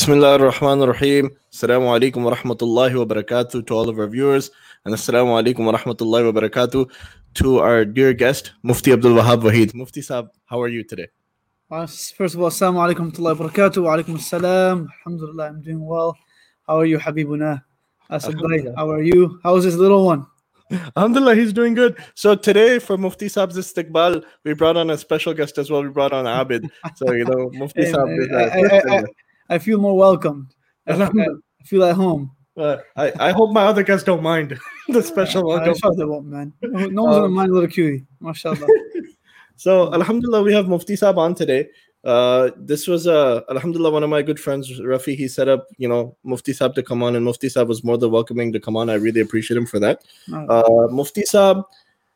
Bismillah ar-Rahman ar-Rahim. Assalamu alaikum wa rahmatullahi wa barakatuh to all of our viewers. And assalamu alaikum wa rahmatullahi wa barakatuh to our dear guest, Mufti Abdul Wahab Waheed. Mufti Saab, how are you today? Uh, First of all, Assalamu alaikum wa barakatuh. Wa alaikum assalam. Alhamdulillah, I'm doing well. How are you, Habibuna? How are you? How's this little one? Alhamdulillah, he's doing good. So today for Mufti Saab's Istiqbal, we brought on a special guest as well. We brought on Abid. So, you know, Mufti Saab I, uh, feel more welcome. I feel, I feel at home. uh, I, I hope my other guests don't mind the special I welcome. shot the won't, man. No, one's gonna Um, mind a little cutie. MashaAllah. So, Alhamdulillah, we have Mufti Saab on today. Uh, this was, uh, Alhamdulillah, one of my good friends, Rafi. He set up, you know, Mufti Saab to come on, and Mufti Saab was more than welcoming to come on. I really appreciate him for that. Uh, Mufti Saab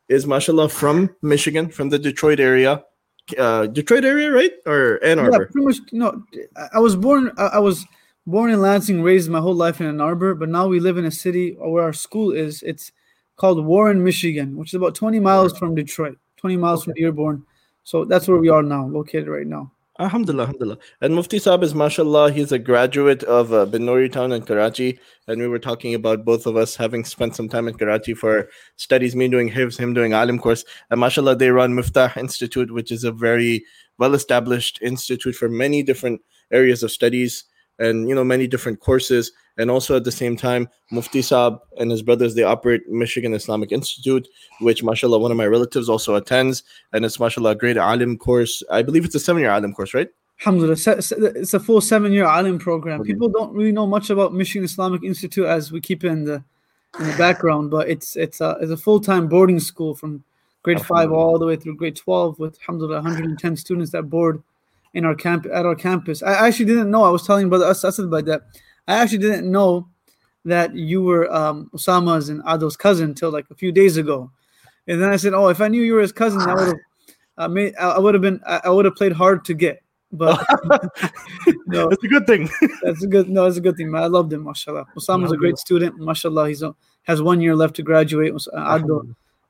is, mashallah, from Michigan, from the Detroit area. Uh, Detroit area, right? Or Ann Arbor? yeah, pretty much. No, I- was born. I was born in Lansing, raised my whole life in Ann Arbor, but now we live in a city where our school is. It's called Warren, Michigan, which is about 20 miles from Detroit, 20 miles from Dearborn. So that's where we are now, located right now. Alhamdulillah, alhamdulillah. And Mufti Saab is, mashallah, he's a graduate of uh, town in Karachi. And we were talking about both of us having spent some time in Karachi for studies, me doing Hifz, him doing Alim course. And mashallah, they run Miftaah Institute, which is a very well established institute for many different areas of studies and, you know, many different courses. And also at the same time, Mufti Saab and his brothers, they operate Michigan Islamic Institute, which, mashallah, one of my relatives also attends and it's mashallah a great alim course. I believe it's a seven year alim course, right? Alhamdulillah, it's a full seven-year alim program. People don't really know much about Michigan Islamic Institute as we keep it in the in the background, but it's it's a it's a full-time boarding school from grade five all the way through grade twelve with alhamdulillah 110 students that board in our camp at our campus. I actually didn't know. I was telling brother As- Asad about that. I actually didn't know that you were um, Osama's and Adil's cousin until like a few days ago, and then I said, "Oh, if I knew you were his cousin, I would have." Made, I I would have been. I would have played hard to get, but no, That's a good thing. that's a good. No, that's a good thing, man. I loved him, mashallah. Osama's a great student, mashallah. He's a, has one year left to graduate. Uh,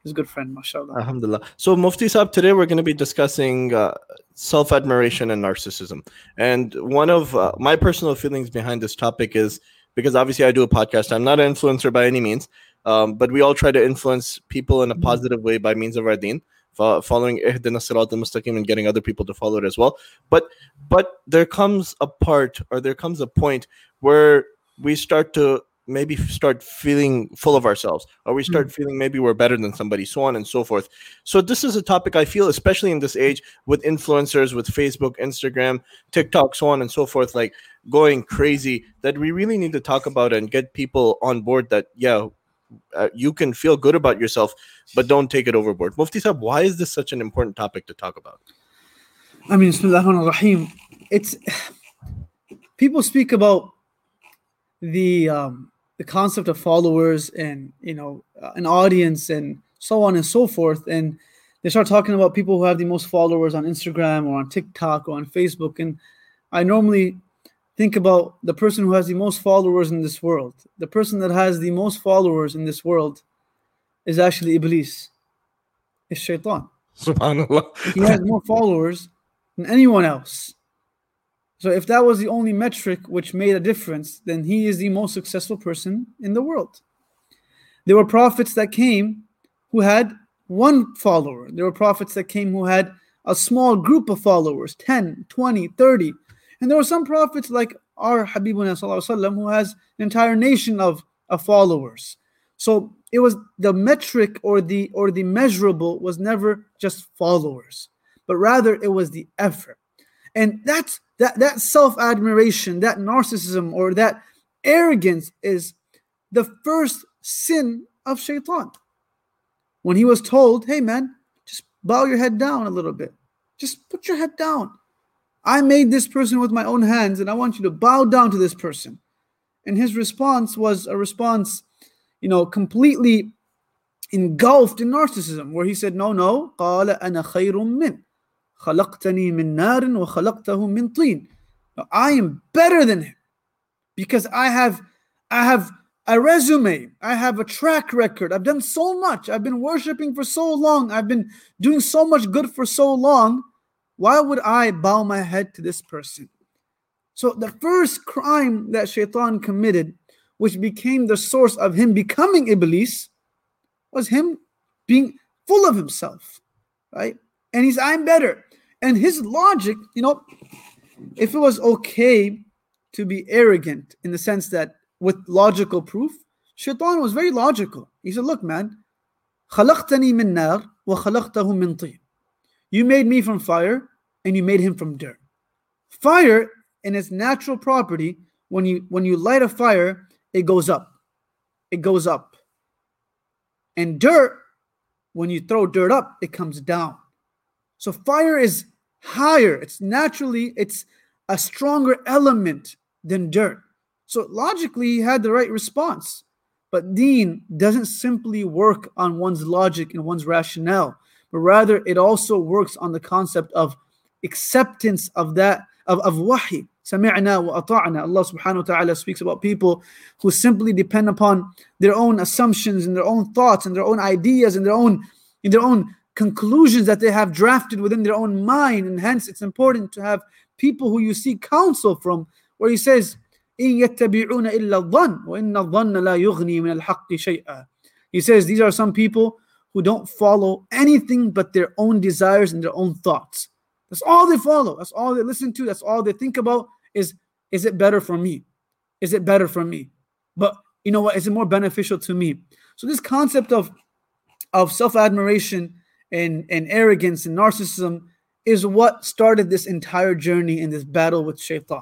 is a good friend, mashallah. Alhamdulillah. So, Mufti Saab, today we're going to be discussing uh, self admiration and narcissism. And one of uh, my personal feelings behind this topic is because obviously I do a podcast. I'm not an influencer by any means, um, but we all try to influence people in a Mhm. positive way by means of our deen. Following Ihdina Sirat al-Mustaqim and getting other people to follow it as well, but but there comes a part or there comes a point where we start to maybe start feeling full of ourselves or we start feeling maybe we're better than somebody so on and so forth. So this is a topic i feel especially in this age with influencers with facebook instagram tiktok so on and so forth like going crazy that we really need to talk about and get people on board that yeah uh, you can feel good about yourself but don't take it overboard. Mufti sahab why is this such an important topic to talk about? I mean, rahim It's people speak about the um, the concept of followers and you know uh, an audience and so on and so forth, and they start talking about people who have the most followers on Instagram or on TikTok or on Facebook, and I normally think about the person who has the most followers in this world. The person that has the most followers in this world is actually Iblis. It's Shaitan subhanallah he has more followers than anyone else. So if that was the only metric which made a difference, then he is the most successful person in the world. There were prophets that came who had one follower. There were prophets that came who had a small group of followers 10, 20, 30. And there were some prophets like our Wasallam who has an entire nation of, of followers. So it was the metric or the or the measurable was never just followers, but rather it was the effort. And that's that that self-admiration, that narcissism or that arrogance is the first sin of shaitan. When he was told, hey man, just bow your head down a little bit. Just put your head down. I made this person with my own hands, and I want you to bow down to this person. And his response was a response you know, completely engulfed in narcissism, where he said, No, no, قال أنا خير من خلقتني من نار وخلقته من طين. No, I am better than him because I have I have a resume, I have a track record, I've done so much, I've been worshiping for so long, I've been doing so much good for so long. Why would I bow my head to this person? So the first crime that Shaitan committed, which became the source of him becoming Iblis, was him being full of himself, right? And he's, I'm better. And his logic, you know, if it was okay to be arrogant in the sense that with logical proof, Shaitan was very logical. He said, Look, man, خلقتني من نار وخلقته من طين. You made me from fire and you made him from dirt. Fire, in its natural property, when you when you light a fire, it goes up. It goes up. And dirt, when you throw dirt up, it comes down. So fire is higher. It's naturally, it's a stronger element than dirt. So logically, he had the right response. But deen doesn't simply work on one's logic and one's rationale, but rather it also works on the concept of acceptance of that, of, of wahi. Sami'na wa. Allah subhanahu wa ta'ala speaks about people who simply depend upon their own assumptions and their own thoughts and their own ideas and their own in their own conclusions that they have drafted within their own mind. And hence it's important to have people who you seek counsel from, where he says, إن يتبعون إلا الظن وإن الظن لا يغني من الحق شيئا. He says these are some people who don't follow anything but their own desires and their own thoughts. That's all they follow. That's all they listen to. That's all they think about is is it better for me? Is it better for me? But you know what? Is it more beneficial to me? So this concept of of self-admiration and, and arrogance and narcissism is what started this entire journey in this battle with shaitan.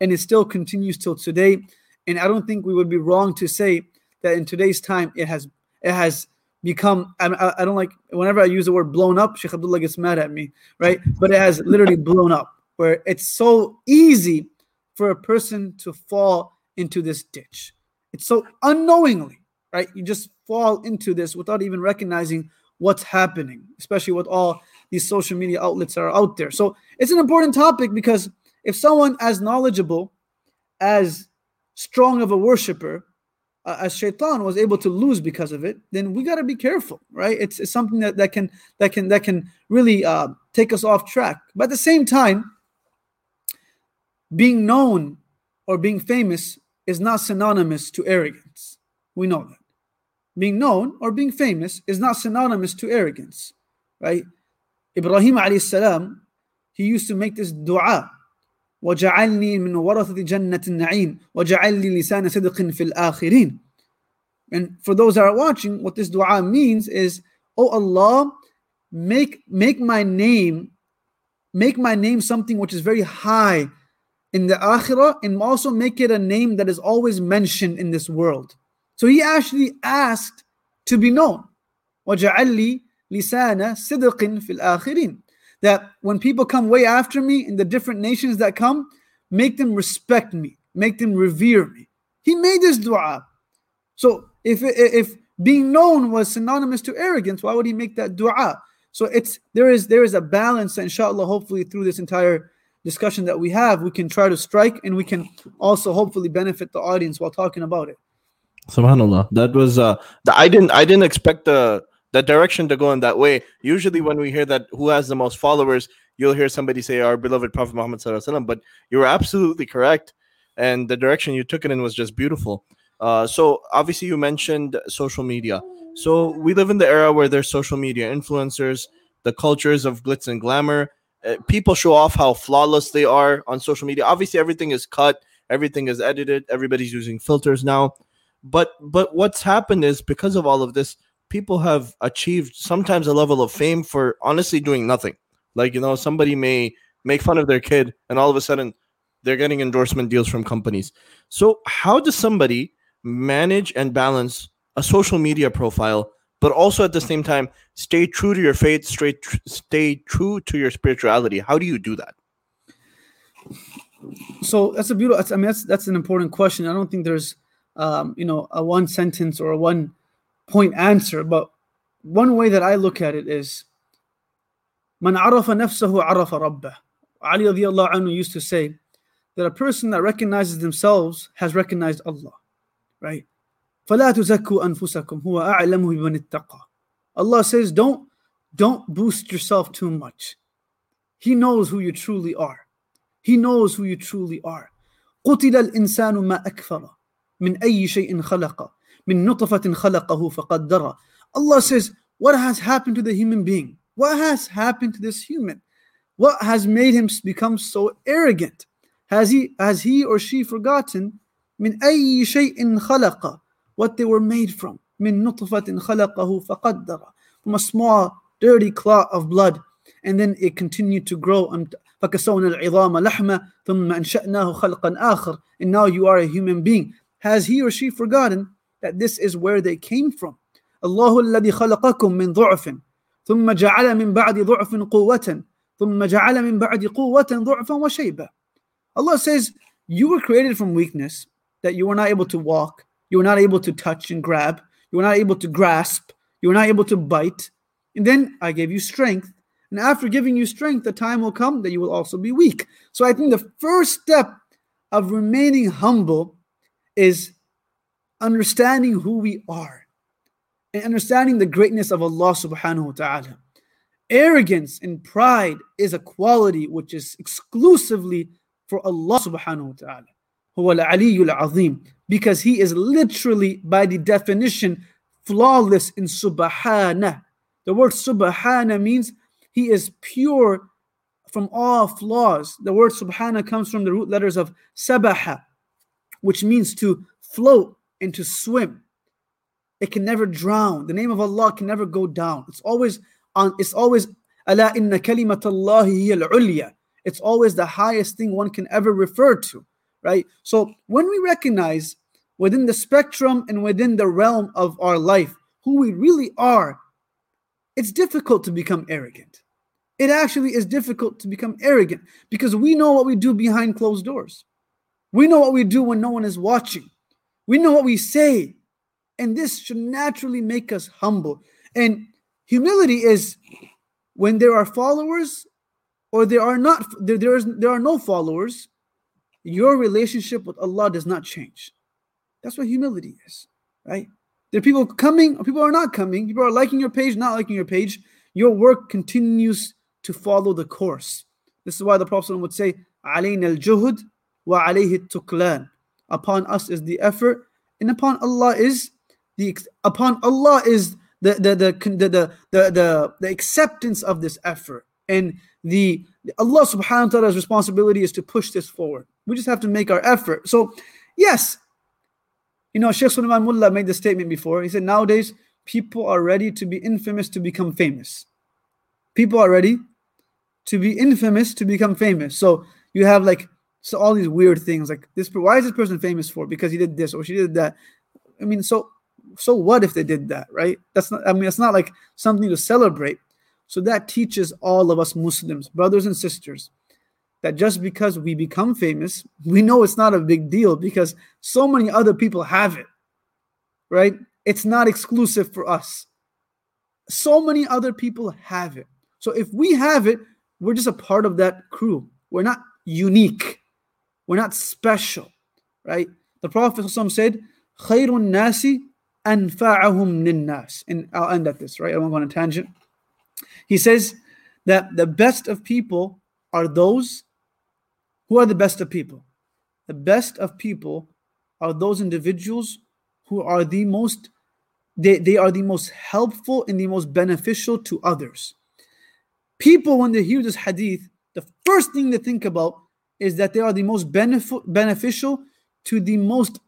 And it still continues till today. And I don't think we would be wrong to say that in today's time it has it has become I, I don't like whenever I use the word blown up, Sheikh Abdullah gets mad at me, right? But it has literally blown up where it's so easy for a person to fall into this ditch. It's so unknowingly, right? You just fall into this without even recognizing what's happening, especially with all these social media outlets that are out there. So it's an important topic because if someone as knowledgeable, as strong of a worshiper uh, as Shaitan was able to lose because of it, then we got to be careful, right? It's, it's something that, that can that can that can really uh, take us off track. But at the same time, being known or being famous is not synonymous to arrogance. We know that being known or being famous is not synonymous to arrogance, right? Ibrahim alayhi salam, he used to make this dua. وجعلني من ورثة جنة النعيم وجعل لي لسان صدق في الآخرين and for those that are watching what this dua means is oh Allah make make my name make my name something which is very high in the akhirah and also make it a name that is always mentioned in this world so he actually asked to be known. وَجَعَلْ لِسَانَ صِدْقٍ فِي الْآخِرِينَ That when people come way after me in the different nations that come, make them respect me, make them revere me. He made this dua. So if, if being known was synonymous to arrogance, why would he make that dua? So it's there is there is a balance, inshallah, hopefully through this entire discussion that we have, we can try to strike and we can also hopefully benefit the audience while talking about it. Subhanallah. That was uh I didn't I didn't expect the the direction to go in that way. Usually when we hear that who has the most followers, you'll hear somebody say our beloved Prophet Muhammad Sallallahu but you were absolutely correct. And the direction you took it in was just beautiful. Uh, so obviously you mentioned social media. So we live in the era where there's social media influencers, the cultures of glitz and glamour. Uh, people show off how flawless they are on social media. Obviously everything is cut, everything is edited, everybody's using filters now. But but what's happened is because of all of this, people have achieved sometimes a level of fame for honestly doing nothing. Like you know, somebody may make fun of their kid, and all of a sudden they're getting endorsement deals from companies. So how does somebody manage and balance a social media profile, but also at the same time stay true to your faith, straight tr- stay true to your spirituality? How do you do that? So that's a beautiful. I mean, that's that's an important question. I don't think there's um, you know, a one sentence or a one point answer. But one way that I look at it is, "Man arafa nafsahu arafa rabbah." Ali radiallahu anhu used to say that a person that recognizes themselves has recognized Allah, right? فَلَا تُزَكُّوا أَنفُسَكُمْ هُوَ أَعْلَمُ بِمَنِ اتَّقَى Allah says, don't, don't boost yourself too much. He knows who you truly are. He knows who you truly are. قتل الإنسان ما أكفر من أي شيء خلق من نطفة خلقه فقدر Allah says, what has happened to the human being? What has happened to this human? What has made him become so arrogant? Has he has he or she forgotten من أي شيء خلق what they were made from من نطفة خلقه فقدر from a small dirty clot of blood and then it continued to grow فكسونا العظام لحمة ثم أنشأناه خلقا آخر and now you are a human being has he or she forgotten that this is where they came from الله الذي خلقكم من ضعف ثم جعل من بعد ضعف قوة ثم جعل من بعد قوة ضعفا وشيبة Allah says you were created from weakness that you were not able to walk you were not able to touch and grab you were not able to grasp you were not able to bite and then I gave you strength and after giving you strength, the time will come that you will also be weak. So I think the first step of remaining humble is understanding who we are and understanding the greatness of Allah subhanahu wa ta'ala. Arrogance and pride is a quality which is exclusively for Allah subhanahu wa ta'ala. Because he is literally by the definition flawless in subhana. The word subhana means he is pure from all flaws. The word subhana comes from the root letters of sabaha, which means to float and to swim. It can never drown. The name of Allah can never go down. It's always on, it's always ala inna kalimatallahi al It's always the highest thing one can ever refer to, right? So when we recognize within the spectrum and within the realm of our life who we really are, it's difficult to become arrogant it actually is difficult to become arrogant because we know what we do behind closed doors. We know what we do when no one is watching. We know what we say. And this should naturally make us humble. And humility is when there are followers or there are not there, there is there are no followers, your relationship with Allah does not change. That's what humility is, right? There are people coming, or people are not coming. People are liking your page, not liking your page. Your work continues to follow the course. This is why the Prophet would say, Alain al-juhud wa alayhi tuklan." Upon us is the effort, and upon Allah is the upon Allah is the the the the the, the, the, acceptance of this effort. And the Allah subhanahu wa ta'ala's responsibility is to push this forward. We just have to make our effort. So, yes, you know, Sheikh Sulaiman Moola made the statement before. He said, nowadays, people are ready to be infamous to become famous. People are ready to be infamous to become famous. So you have like so all these weird things like this. Why is this person famous for? Because he did this or she did that. I mean, so so what if they did that, right? That's not. I mean, it's not like something to celebrate. So that teaches all of us Muslims, brothers and sisters, that just because we become famous, we know it's not a big deal because so many other people have it, right? It's not exclusive for us. So many other people have it. So if we have it, we're just a part of that crew. We're not unique. We're not special, right? The Prophet said, Khairun nasi anfa'ahum ninnas. And I'll end at this, right? I won't go on a tangent. He says that the best of people are those who are the best of people. The best of people are those individuals who are the most they, they are the most helpful and the most beneficial to others. People, when they hear this hadith, the first thing they think about is that they are the most benefit, beneficial to the most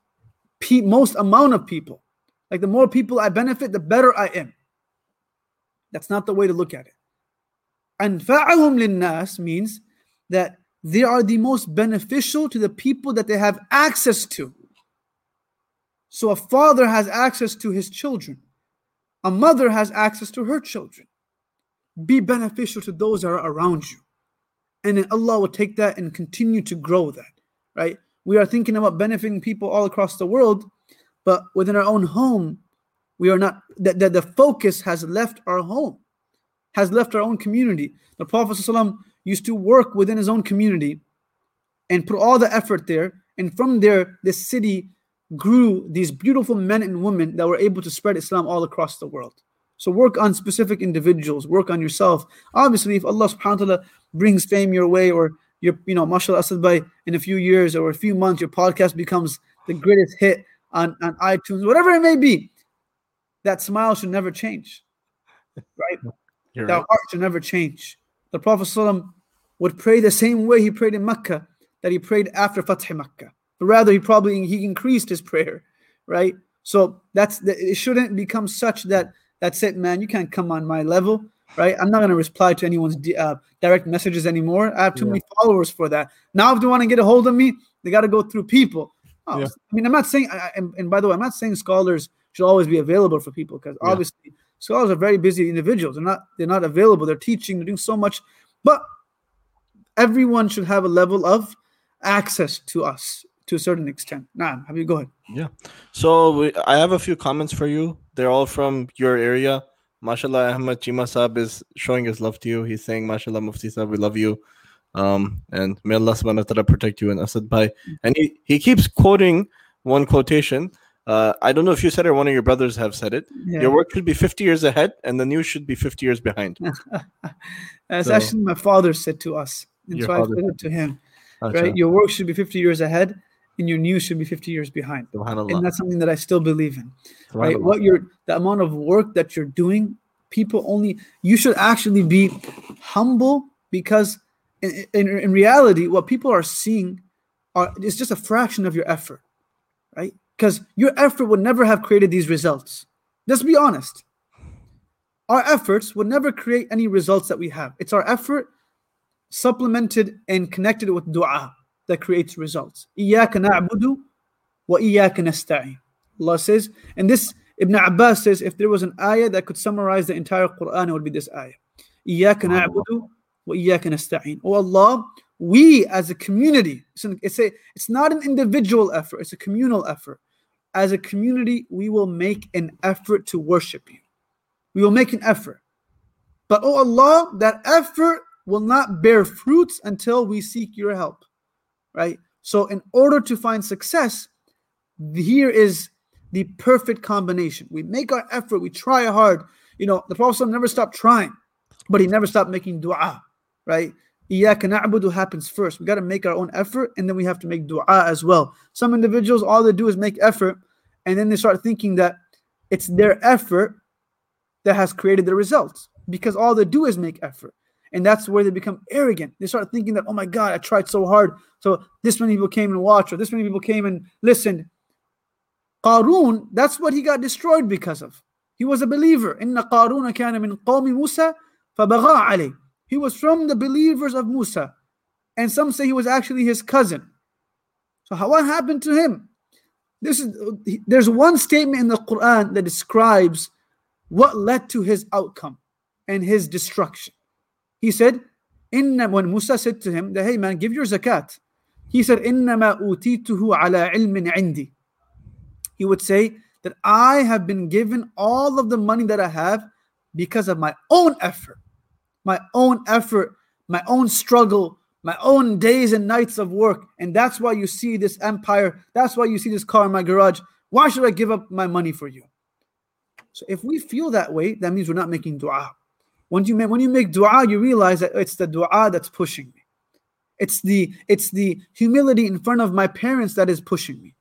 pe- most amount of people. Like the more people I benefit, the better I am. That's not the way to look at it. And fa'ahum linnas means that they are the most beneficial to the people that they have access to. So a father has access to his children. A mother has access to her children be beneficial to those that are around you. And then Allah will take that and continue to grow that, right? We are thinking about benefiting people all across the world, but within our own home, we are not, that the, the focus has left our home, has left our own community. The Prophet ﷺ used to work within his own community and put all the effort there. And from there, this city grew these beautiful men and women that were able to spread Islam all across the world. So work on specific individuals, work on yourself. Obviously, if Allah subhanahu wa ta'ala brings fame your way or your you know, mashallah Asad by in a few years or a few months, your podcast becomes the greatest hit on, on iTunes, whatever it may be. That smile should never change. Right? You're that right. heart should never change. The Prophet ﷺ would pray the same way he prayed in Mecca that he prayed after Fath Mecca. But rather, he probably he increased his prayer, right? So that's the, it. Shouldn't become such that that's it, man. You can't come on my level, right? I'm not gonna reply to anyone's uh, direct messages anymore. I have too Yeah. many followers for that. Now, if they want to get a hold of me, they got to go through people. Oh, Yeah. I mean, I'm not saying, I, I- and, and by the way, I'm not saying scholars should always be available for people because Yeah. obviously scholars are very busy individuals. They're not they're not available. They're teaching. They're doing so much, but everyone should have a level of access to us to a certain extent. Nah, have you go ahead. Yeah. So we, I have a few comments for you. They're all from your area. Mashallah, Ahmad Chima Saab is showing his love to you. He's saying, Mashallah, Mufti Saab, we love you. Um, and may Allah subhanahu wa ta'ala protect you and Asad Bhai. And he, he keeps quoting one quotation. Uh, I don't know if you said it or one of your brothers have said it. Yeah. Your work should be 50 years ahead and the news should be 50 years behind. That's So- actually my father said to us, and so I said it to him. Right, your work should be 50 years ahead, and your news should be 50 years behind. And that's something that I still believe in. right? What you're the amount of work that you're doing people only you should actually be humble because in, in, in reality what people are seeing are is just a fraction of your effort right? Because your effort would never have created these results. Let's be honest. Our efforts would never create any results that we have. It's our effort supplemented and connected with dua that creates results. إِيَّاكَ iya وَإِيَّاكَ نَسْتَعِينَ Allah says, and this Ibn Abbas says, if there was an ayah that could summarize the entire Quran, it would be this ayah. إِيَّاكَ iya وَإِيَّاكَ نَسْتَعِينَ Oh Allah, we as a community, it's, an, it's, a, it's not an individual effort, it's a communal effort. As a community, we will make an effort to worship you. We will make an effort. But oh Allah, that effort will not bear fruits until we seek your help. Right? So, in order to find success, here is the perfect combination. We make our effort, we try hard. You know, the Prophet never stopped trying, but he never stopped making dua, right? Iyaka na'budu happens first. We got to make our own effort and then we have to make dua as well. Some individuals, all they do is make effort and then they start thinking that it's their effort that has created the results because all they do is make effort. And that's where they become arrogant. They start thinking that, oh my God, I tried so hard. So this many people came and watched, or this many people came and listened. Qarun, that's what he got destroyed because of. He was a believer. Inna Qarun kana min qawmi Musa fabagha alayh. He was from the believers of Musa. And some say he was actually his cousin. So how, what happened to him? This is there's one statement in the Quran that describes what led to his outcome and his destruction. He said, Inna when Musa said to him that hey man, give your zakat. He said, Innama ala ilmin indi he would say that I have been given all of the money that I have because of my own effort, my own effort, my own struggle, my own days and nights of work. And that's why you see this empire. That's why you see this car in my garage. Why should I give up my money for you? So if we feel that way, that means we're not making dua. When you make, when you make dua, you realize that it's the dua that's pushing me. It's the it's the humility in front of my parents that is pushing me.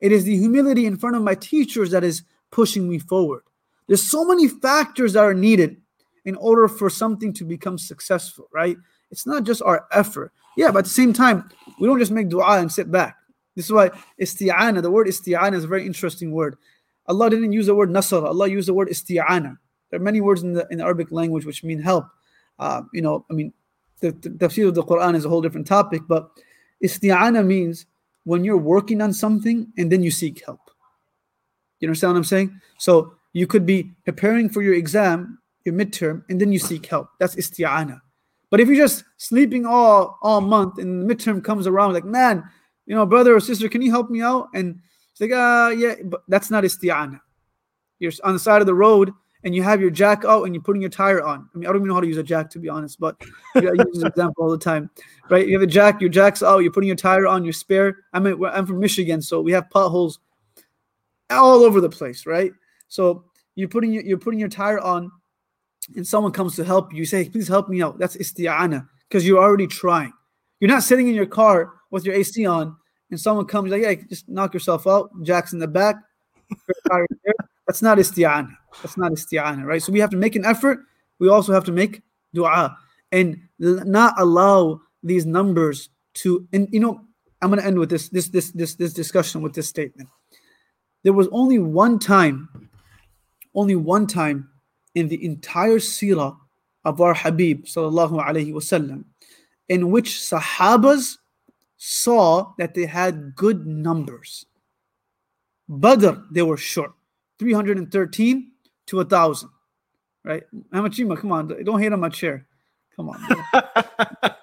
It is the humility in front of my teachers that is pushing me forward. There's so many factors that are needed in order for something to become successful, right? It's not just our effort. Yeah, but at the same time, we don't just make dua and sit back. This is why isti'ana, the word isti'ana is a very interesting word. Allah didn't use the word nasr, Allah used the word isti'ana. There are many words in the, in the Arabic language which mean help. Uh, you know, I mean, the, the tafsir of the Quran is a whole different topic, but isti'ana means when you're working on something and then you seek help. You understand what I'm saying? So you could be preparing for your exam, your midterm, and then you seek help. That's isti'ana. But if you're just sleeping all all month and the midterm comes around, like, man, you know, brother or sister, can you help me out? And it's like, uh, yeah, but that's not isti'ana. You're on the side of the road and you have your jack out and you're putting your tire on. I mean, I don't even know how to use a jack to be honest, but I use this example all the time, right? You have a jack, your jack's out, you're putting your tire on, your spare. I mean, I'm from Michigan, so we have potholes all over the place, right? So you're putting your, you're putting your tire on, and someone comes to help you. You say, "Please help me out." That's isti'ana because you're already trying. You're not sitting in your car with your AC on and someone comes like, "Hey, just knock yourself out." Jack's in the back. That's not isti'ana. That's not isti'ana, right? So we have to make an effort. We also have to make dua and not allow these numbers to. And you know, I'm going to end with this this this this this discussion with this statement. There was only one time, only one time in the entire seerah of our Habib sallallahu alaihi wasallam, in which Sahabas saw that they had good numbers. Badr, they were short, 313 to 1,000. Right? Hamachima, come on, don't hate on my chair. Come on.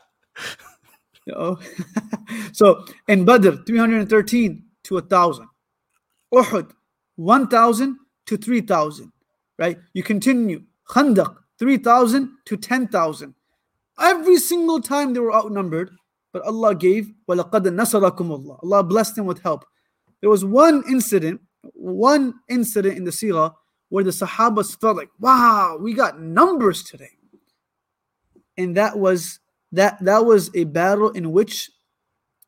so in Badr, 313 to 1,000. Uhud, 1,000 to 3,000. Right? You continue. Khandaq, 3,000 to 10,000. Every single time they were outnumbered, but Allah gave, وَلَقَدْ نَصَرَكُمُ اللَّهِ Allah blessed them with help. There was one incident, one incident in the seerah where the Sahabas felt like, wow, we got numbers today. And that was that that was a battle in which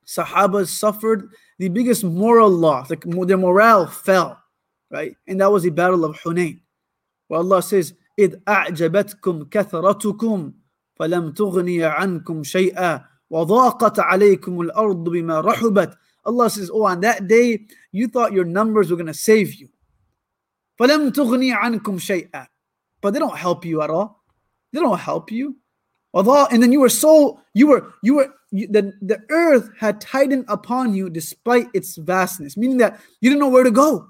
Sahabas suffered the biggest moral loss, like their morale fell, right? And that was the battle of Hunain, where Allah says, إِذْ أَعْجَبَتْكُمْ كَثْرَتُكُمْ فَلَمْ تُغْنِيَ عَنْكُمْ شَيْئًا وَضَاقَتْ عَلَيْكُمُ الْأَرْضُ بِمَا رَحُبَتْ Allah says, oh, on that day, you thought your numbers were going to save you. فَلَمْ تُغْنِي عَنْكُمْ شَيْئًا But they don't help you at all. They don't help you. Allah, and then you were so, you were, you were, you, the, the earth had tightened upon you despite its vastness, meaning that you didn't know where to go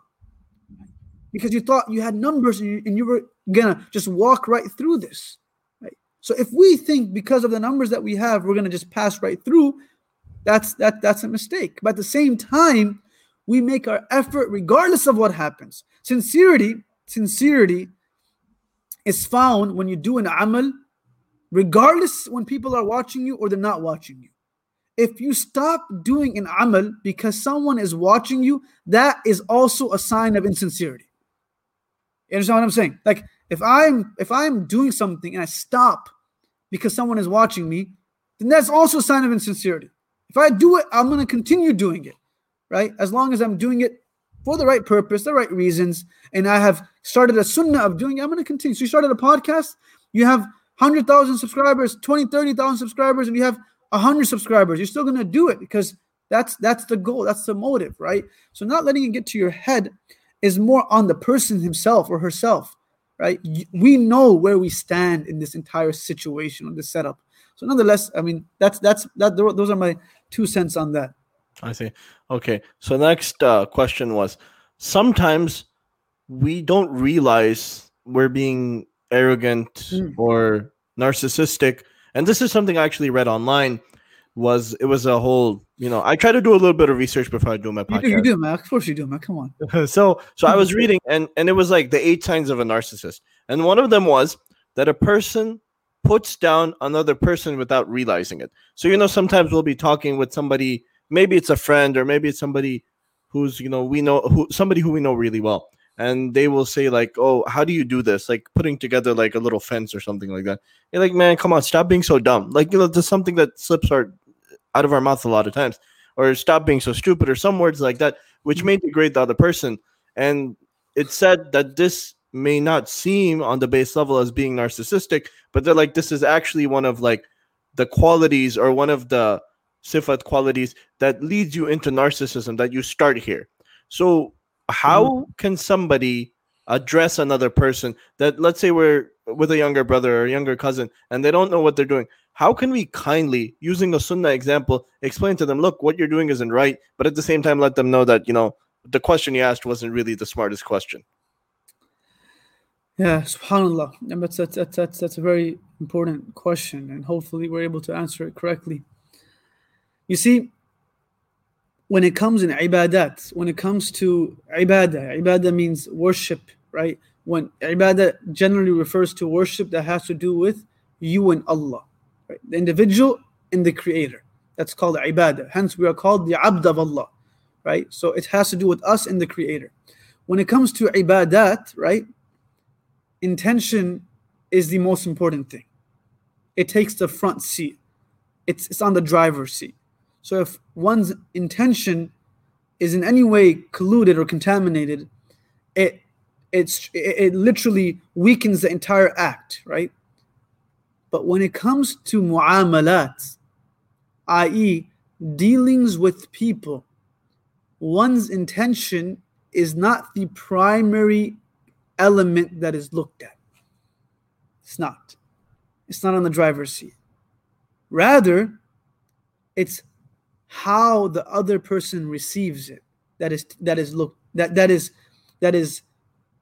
because you thought you had numbers and you, and you were gonna just walk right through this. Right? So if we think because of the numbers that we have, we're gonna just pass right through, that's that that's a mistake. But at the same time, we make our effort regardless of what happens. Sincerity, sincerity is found when you do an amal, regardless when people are watching you or they're not watching you. If you stop doing an amal because someone is watching you, that is also a sign of insincerity. You understand what I'm saying? Like if I'm if I'm doing something and I stop because someone is watching me, then that's also a sign of insincerity. If I do it, I'm going to continue doing it, right? As long as I'm doing it for the right purpose, the right reasons, and I have started a sunnah of doing it, I'm going to continue. So you started a podcast, you have 100,000 subscribers, 20, 30,000 subscribers, and you have 100 subscribers. You're still going to do it because that's that's the goal, that's the motive, right? So not letting it get to your head is more on the person himself or herself, right? We know where we stand in this entire situation on this setup. So nonetheless, I mean, that's that's that. Those are my two cents on that. I see. Okay. So next uh, question was sometimes we don't realize we're being arrogant mm. or narcissistic. And this is something I actually read online. Was it was a whole, you know, I try to do a little bit of research before I do my podcast. You do, you do man. Of course you do, man. Come on. so so I was reading and and it was like the eight signs of a narcissist. And one of them was that a person puts down another person without realizing it. So, you know, sometimes we'll be talking with somebody, maybe it's a friend or maybe it's somebody who's, you know, we know who somebody who we know really well. And they will say, like, oh, how do you do this? Like putting together like a little fence or something like that. You're like, man, come on, stop being so dumb. Like, you know, there's something that slips our out of our mouth a lot of times. Or stop being so stupid, or some words like that, which mm. may degrade the other person. And it said that this may not seem on the base level as being narcissistic, but they're like, this is actually one of like the qualities or one of the sifat qualities that leads you into narcissism that you start here. So, how mm-hmm. can somebody address another person that, let's say, we're with a younger brother or younger cousin and they don't know what they're doing? How can we kindly, using a sunnah example, explain to them, look, what you're doing isn't right, but at the same time, let them know that, you know, the question you asked wasn't really the smartest question? Yeah, subhanAllah. That's, that's, that's, that's, that's a very important question, and hopefully we're able to answer it correctly. You see, when it comes in ibadat, when it comes to ibadah, ibadah means worship, right? When ibadah generally refers to worship that has to do with you and Allah, right? The individual and the creator. That's called ibadah. Hence, we are called the abd of Allah, right? So it has to do with us and the creator. When it comes to ibadat, right? Intention is the most important thing. It takes the front seat. it's it's on the driver's seat. So if one's intention is in any way colluded or contaminated, it it's it, it literally weakens the entire act, right? But when it comes to mu'amalat, i.e., dealings with people, one's intention is not the primary element that is looked at. It's not. It's not on the driver's seat. Rather, it's how the other person receives it that is that is look that that is that is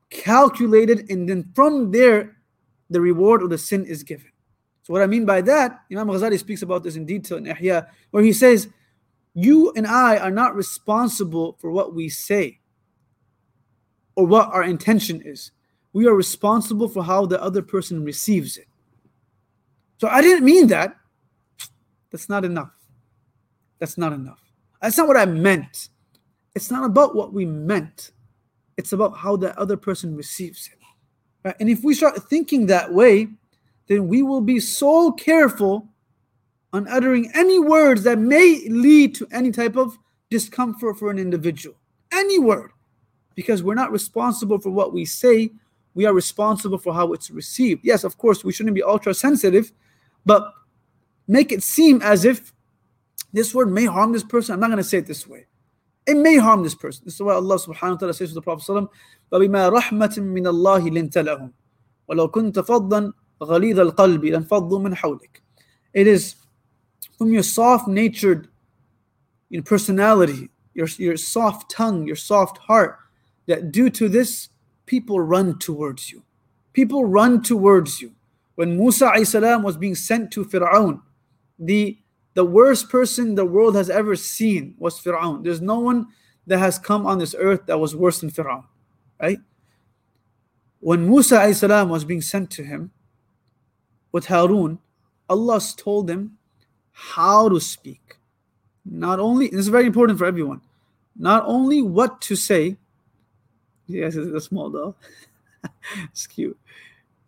calculated and then from there the reward or the sin is given so what i mean by that imam ghazali speaks about this in detail in ihya where he says you and i are not responsible for what we say or what our intention is we are responsible for how the other person receives it so i didn't mean that that's not enough that's not enough that's not what i meant it's not about what we meant it's about how the other person receives it. Right? And if we start thinking that way, then we will be so careful on uttering any words that may lead to any type of discomfort for an individual. Any word Because we're not responsible for what we say, we are responsible for how it's received. Yes, of course, we shouldn't be ultra sensitive, but make it seem as if this word may harm this person. I'm not going to say it this way. It may harm this person. This is why Allah subhanahu wa ta'ala says to the Prophet sallam, فَبِمَا رَحْمَةٍ مِّنَ اللَّهِ لِنْتَ لَهُمْ وَلَوْ كُنْتَ فَضًّا غَلِيظَ الْقَلْبِ لَانْفَضُّوا مِنْ حَوْلِكَ It is from your soft-natured you know, personality, your, your soft tongue, your soft heart, that due to this, people run towards you. People run towards you. When Musa salam was being sent to Fir'aun, the the worst person the world has ever seen was Fir'aun. There's no one that has come on this earth that was worse than Fir'aun, right? When Musa salam was being sent to him with Harun, Allah told him how to speak. Not only, this is very important for everyone, not only what to say. Yes, it's a small doll. it's cute.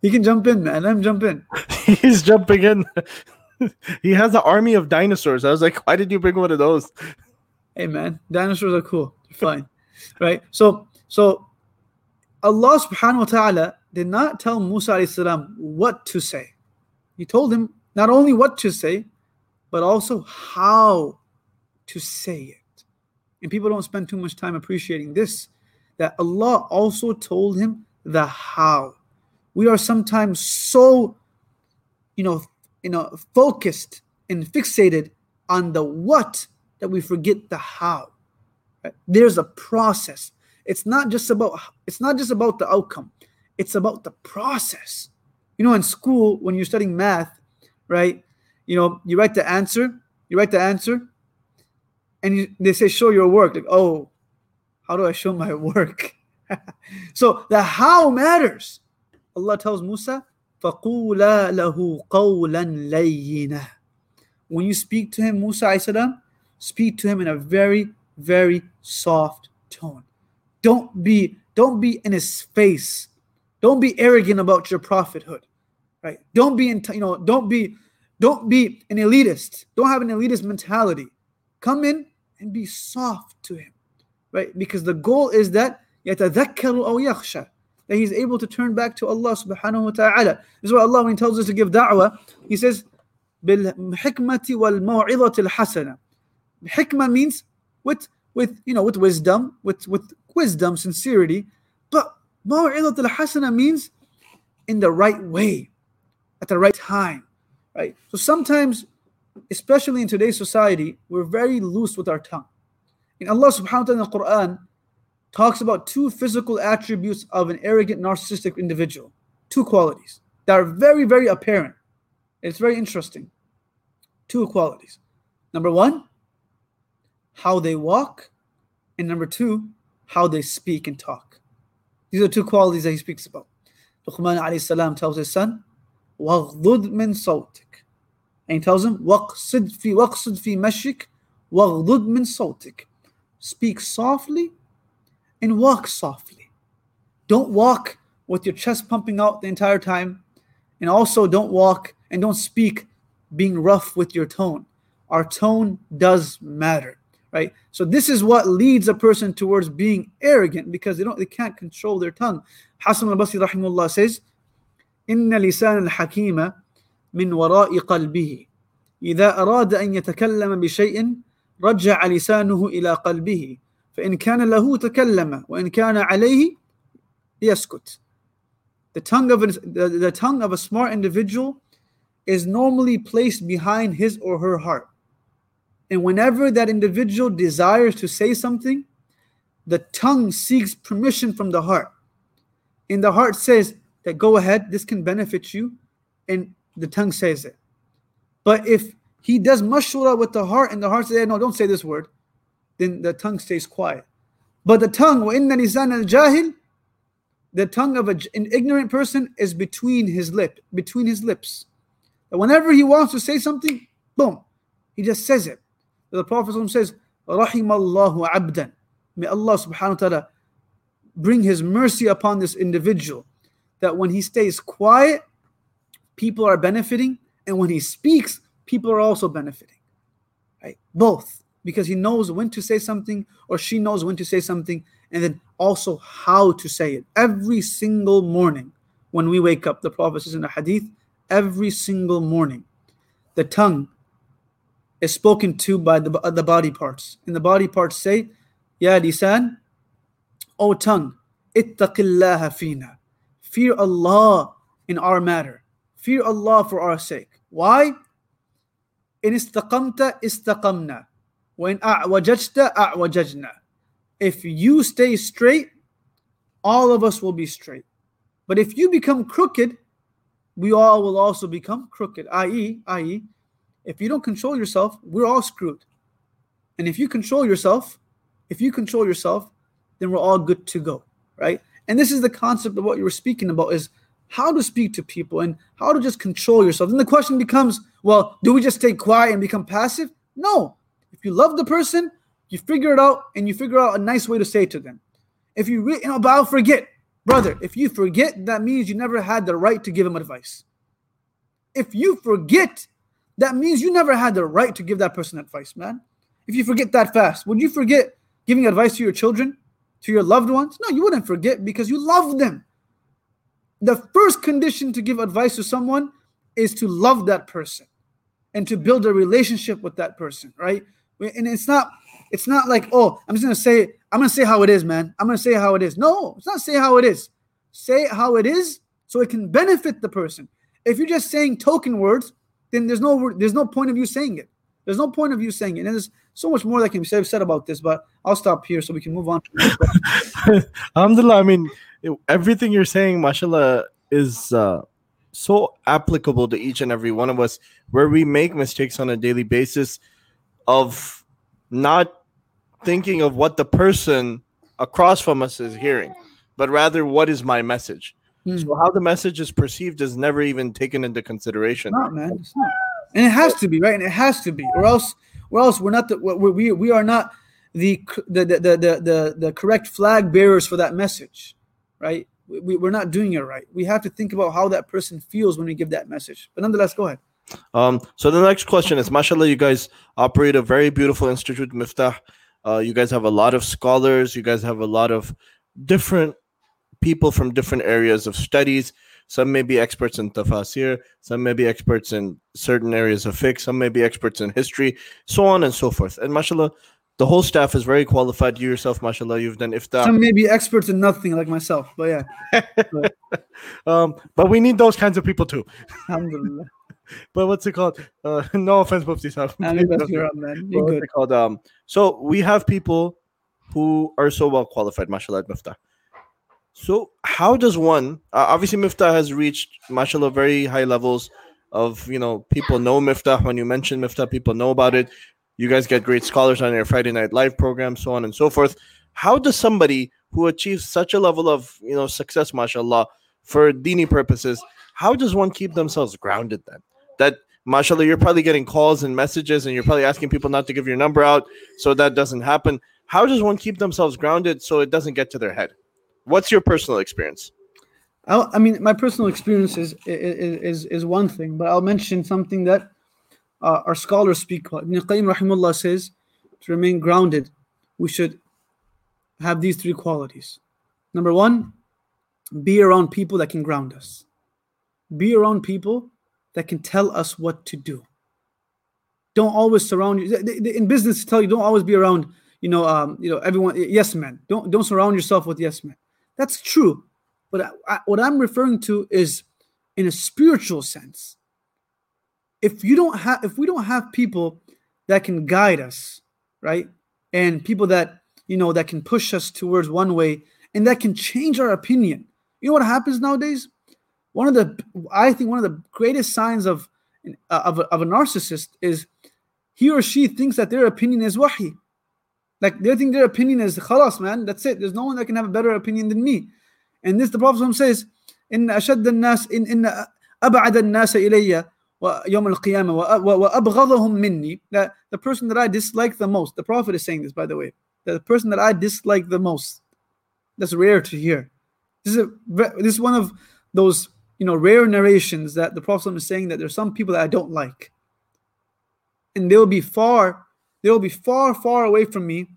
He can jump in, man. Let him jump in. He's jumping in. he has an army of dinosaurs. I was like, why did you bring one of those? Hey man, dinosaurs are cool. fine. right? So so Allah subhanahu wa ta'ala did not tell Musa salam what to say. He told him not only what to say, but also how to say it. And people don't spend too much time appreciating this, that Allah also told him the how. We are sometimes so, you know, you know focused and fixated on the what that we forget the how. Right? there's a process. It's not just about it's not just about the outcome. It's about the process. You know in school when you're studying math right you know you write the answer you write the answer and you, they say show your work. Like oh how do i show my work so the how matters allah tells musa فَقُولَا لَهُ قَوْلًا لَيِّنًا When you speak to him, Musa salam, speak to him in a very, very soft tone. Don't be, don't be in his face. Don't be arrogant about your prophethood. Right? Don't be in, you know, don't be, don't be an elitist. Don't have an elitist mentality. Come in and be soft to him. Right? Because the goal is that يَتَذَكَّرُ أَوْ يَخْشَى that he's able to turn back to Allah subhanahu wa ta'ala. This is why Allah, when He tells us to give da'wah, He says, بِالْحِكْمَةِ وَالْمَوْعِظَةِ الْحَسَنَةِ Hikmah means with, with, you know, with wisdom, with, with wisdom, sincerity. But مَوْعِظَةِ الْحَسَنَةِ means in the right way, at the right time, right? So sometimes, especially in today's society, we're very loose with our tongue. In Allah subhanahu wa ta'ala in the Quran, talks about two physical attributes of an arrogant, narcissistic individual. Two qualities that are very, very apparent. It's very interesting. Two qualities. Number one, how they walk, and number two, how they speak and talk. These are two qualities that he speaks about. Luqman alayhi salam tells his son, وَغْضُضْ مِنْ صَوْتِكَ And he tells him, وَقْصِدْ فِي وَقْصِدْ فِي مَشِّكَ وَغْضُضْ مِنْ صَوْتِكَ Speak softly and walk softly. Don't walk with your chest pumping out the entire time. And also don't walk and don't speak being rough with your tone. our tone does matter, right? So this is what leads a person towards being arrogant because they don't they can't control their tongue. Hassan al-Basri rahimahullah says, إن لسان الحكيم من وراء قلبه إذا أراد أن يتكلم بشيء رجع لسانه إلى قلبه فإن كان له تكلم وإن كان عليه يسكت the tongue of a, the, the tongue of a smart individual is normally placed behind his or her heart and whenever that individual desires to say something the tongue seeks permission from the heart and the heart says that go ahead this can benefit you and the tongue says it but if he does mashura with the heart and the heart says no don't say this word then the tongue stays quiet but the tongue وَإِنَّ لِسَانَ الْجَاهِلِ the tongue of a, an ignorant person is between his lip, between his lips. And whenever he wants to say something, boom, he just says it. The Prophet says, Rahimallahu abdan. May Allah subhanahu wa ta'ala bring his mercy upon this individual. That when he stays quiet, people are benefiting, and when he speaks, people are also benefiting. Right? Both. Because he knows when to say something, or she knows when to say something, and then also how to say it. Every single morning when we wake up, the Prophet says in the hadith, every single morning, the tongue is spoken to by the, the body parts. And the body parts say, Ya lisan, O tongue, ittaqillaha fina. Fear Allah in our matter. Fear Allah for our sake. Why? In istaqamta istaqamna. When a'wajajta a'wajajna if you stay straight, all of us will be straight. But if you become crooked, we all will also become crooked. I.e., i.e., if you don't control yourself, we're all screwed. And if you control yourself, if you control yourself, then we're all good to go, right? And this is the concept of what you were speaking about is how to speak to people and how to just control yourself. Then the question becomes, well, do we just stay quiet and become passive? No. If you love the person, you figure it out and you figure out a nice way to say it to them. If you, re- you know, but I'll forget, brother. If you forget, that means you never had the right to give him advice. If you forget, that means you never had the right to give that person advice, man. If you forget that fast, would you forget giving advice to your children, to your loved ones? No, you wouldn't forget because you love them. The first condition to give advice to someone is to love that person and to build a relationship with that person, right? And it's not it's not like, oh, I'm just gonna say, I'm gonna say how it is, man. I'm gonna say how it is. No, it's not say how it is. Say how it is so it can benefit the person. If you're just saying token words, then there's no there's no point of you saying it. There's no point of you saying it. And there's so much more that can be said about this, but I'll stop here so we can move on. Alhamdulillah, I mean, everything you're saying, mashallah, is uh, so applicable to each and every one of us where we make mistakes on a daily basis of not thinking of what the person across from us is hearing, but rather what is my message. Mm. So how the message is perceived is never even taken into consideration. Not man, it's not. and it has to be right, and it has to be, or else, or else we're not the we we, we are not the the, the the the the correct flag bearers for that message, right? We, we're not doing it right. We have to think about how that person feels when we give that message. But nonetheless, go ahead. Um, so the next question is, mashallah, you guys operate a very beautiful institute, Miftaah. Uh, you guys have a lot of scholars. You guys have a lot of different people from different areas of studies. Some may be experts in tafsir, some may be experts in certain areas of fiqh, some may be experts in history, so on and so forth. And mashallah, the whole staff is very qualified. You yourself, mashallah, you've done iftah. Some may be experts in nothing like myself, but yeah. but, um, but we need those kinds of people too. Alhamdulillah but what's it called? Uh, no offense, Mufti Sahab. What's it called? Um, so we have people who are so well qualified, mashallah, Miftaah. So how does one? Uh, obviously, Miftaah has reached, mashallah, very high levels of you know people know Miftaah. When you mention Miftaah, people know about it. You guys get great scholars on your Friday Night Live program, so on and so forth. How does somebody who achieves such a level of you know success, mashallah, for dini purposes, how does one keep themselves grounded then? that mashallah you're probably getting calls and messages and you're probably asking people not to give your number out so that doesn't happen how does one keep themselves grounded so it doesn't get to their head what's your personal experience I'll, i mean my personal experience is, is is is one thing but i'll mention something that uh, our scholars speak about. Ibn rahimullah says to remain grounded, we should have these three qualities. Number one, be around people that can ground us. Be around people that can tell us what to do. Don't always surround you in business. Tell you don't always be around. You know, um, you know everyone. Yes men. Don't don't surround yourself with yes men. That's true, but I, I, what I'm referring to is in a spiritual sense. If you don't have, if we don't have people that can guide us, right, and people that you know that can push us towards one way and that can change our opinion. You know what happens nowadays? One of the, I think, one of the greatest signs of uh, of, a, of a narcissist is he or she thinks that their opinion is wahi. Like they think their opinion is khalas, man. That's it. There's no one that can have a better opinion than me. And this the Prophet says, in ashad nas in in ab'ad an-nas ilayya يوم القيامة وأبغضهم مني that the person that I dislike the most the Prophet is saying this by the way the person that I dislike the most that's rare to hear this is a, this is one of those you know rare narrations that the Prophet is saying that there's some people that I don't like and they'll be far they'll be far far away from me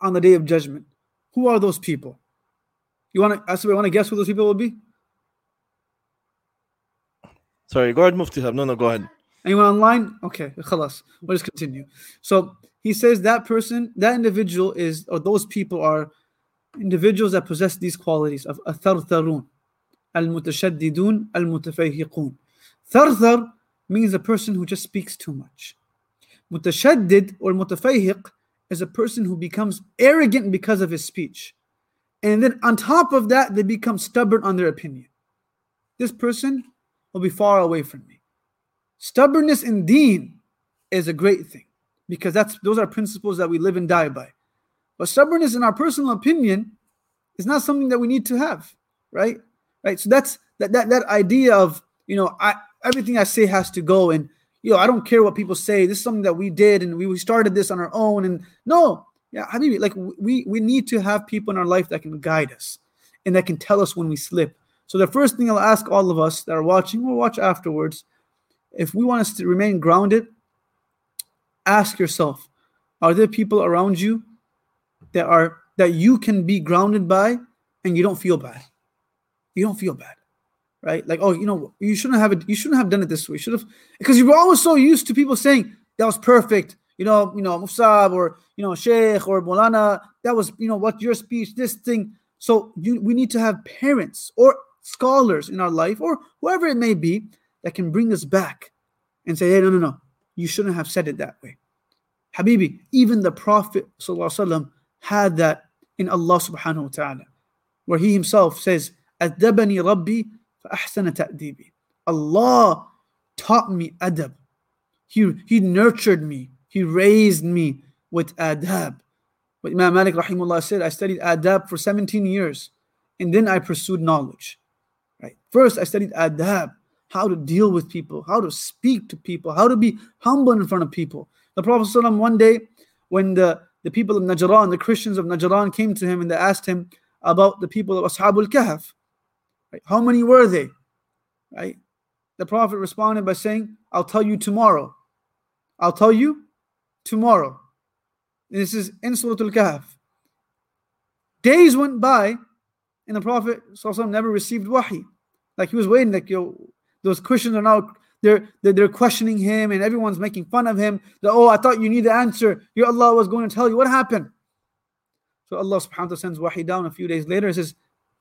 on the day of judgment who are those people you want to I want to guess who those people will be Sorry, go ahead, Mufti. No, no, go ahead. Anyone online? Okay, khalas. We'll just continue. So he says that person, that individual is, or those people are individuals that possess these qualities of athartharun, al-mutashaddidun, al-mutafayhiqun. Tharthar means a person who just speaks too much. Mutashaddid or mutafayhiq is a person who becomes arrogant because of his speech. And then on top of that, they become stubborn on their opinion. This person will be far away from me. Stubbornness in deen is a great thing because that's those are principles that we live and die by. But stubbornness in our personal opinion is not something that we need to have, right? Right. So that's that that that idea of you know I everything I say has to go and you know I don't care what people say. This is something that we did and we, we started this on our own. And no, yeah, Habibi, like we we need to have people in our life that can guide us and that can tell us when we slip so the first thing I'll ask all of us that are watching or watch afterwards, if we want us to remain grounded, ask yourself, are there people around you that are that you can be grounded by and you don't feel bad? You don't feel bad. Right? Like, oh, you know, you shouldn't have it, you shouldn't have done it this way. You should have because you were always so used to people saying that was perfect you know, you know, Mufsab or you know, Sheikh or Molana, that was you know what your speech, this thing. So you we need to have parents or scholars in our life or whoever it may be that can bring us back and say, hey, no, no, no, you shouldn't have said it that way. Habibi, even the Prophet ﷺ had that in Allah subhanahu wa ta'ala, where he himself says, Adabani Rabbi ta'dibi. Allah taught me adab. He, he nurtured me. He raised me with adab. But Imam Malik rahimullah said, I studied adab for 17 years and then I pursued knowledge. Right? First, I studied adab, how to deal with people, how to speak to people, how to be humble in front of people. The Prophet ﷺ one day, when the, the people of Najran, the Christians of Najran came to him and they asked him about the people of Ashabul Kahf. Right? How many were they? Right? The Prophet responded by saying, I'll tell you tomorrow. I'll tell you tomorrow. This is in Surah Al-Kahf. Days went by and the Prophet never received wahi. Like he was waiting, like yo, those Christians are now they're, they're they're questioning him and everyone's making fun of him. That oh, I thought you knew the answer. Your Allah was going to tell you what happened. So Allah subhanahu wa ta'ala sends wahi down a few days later. It says,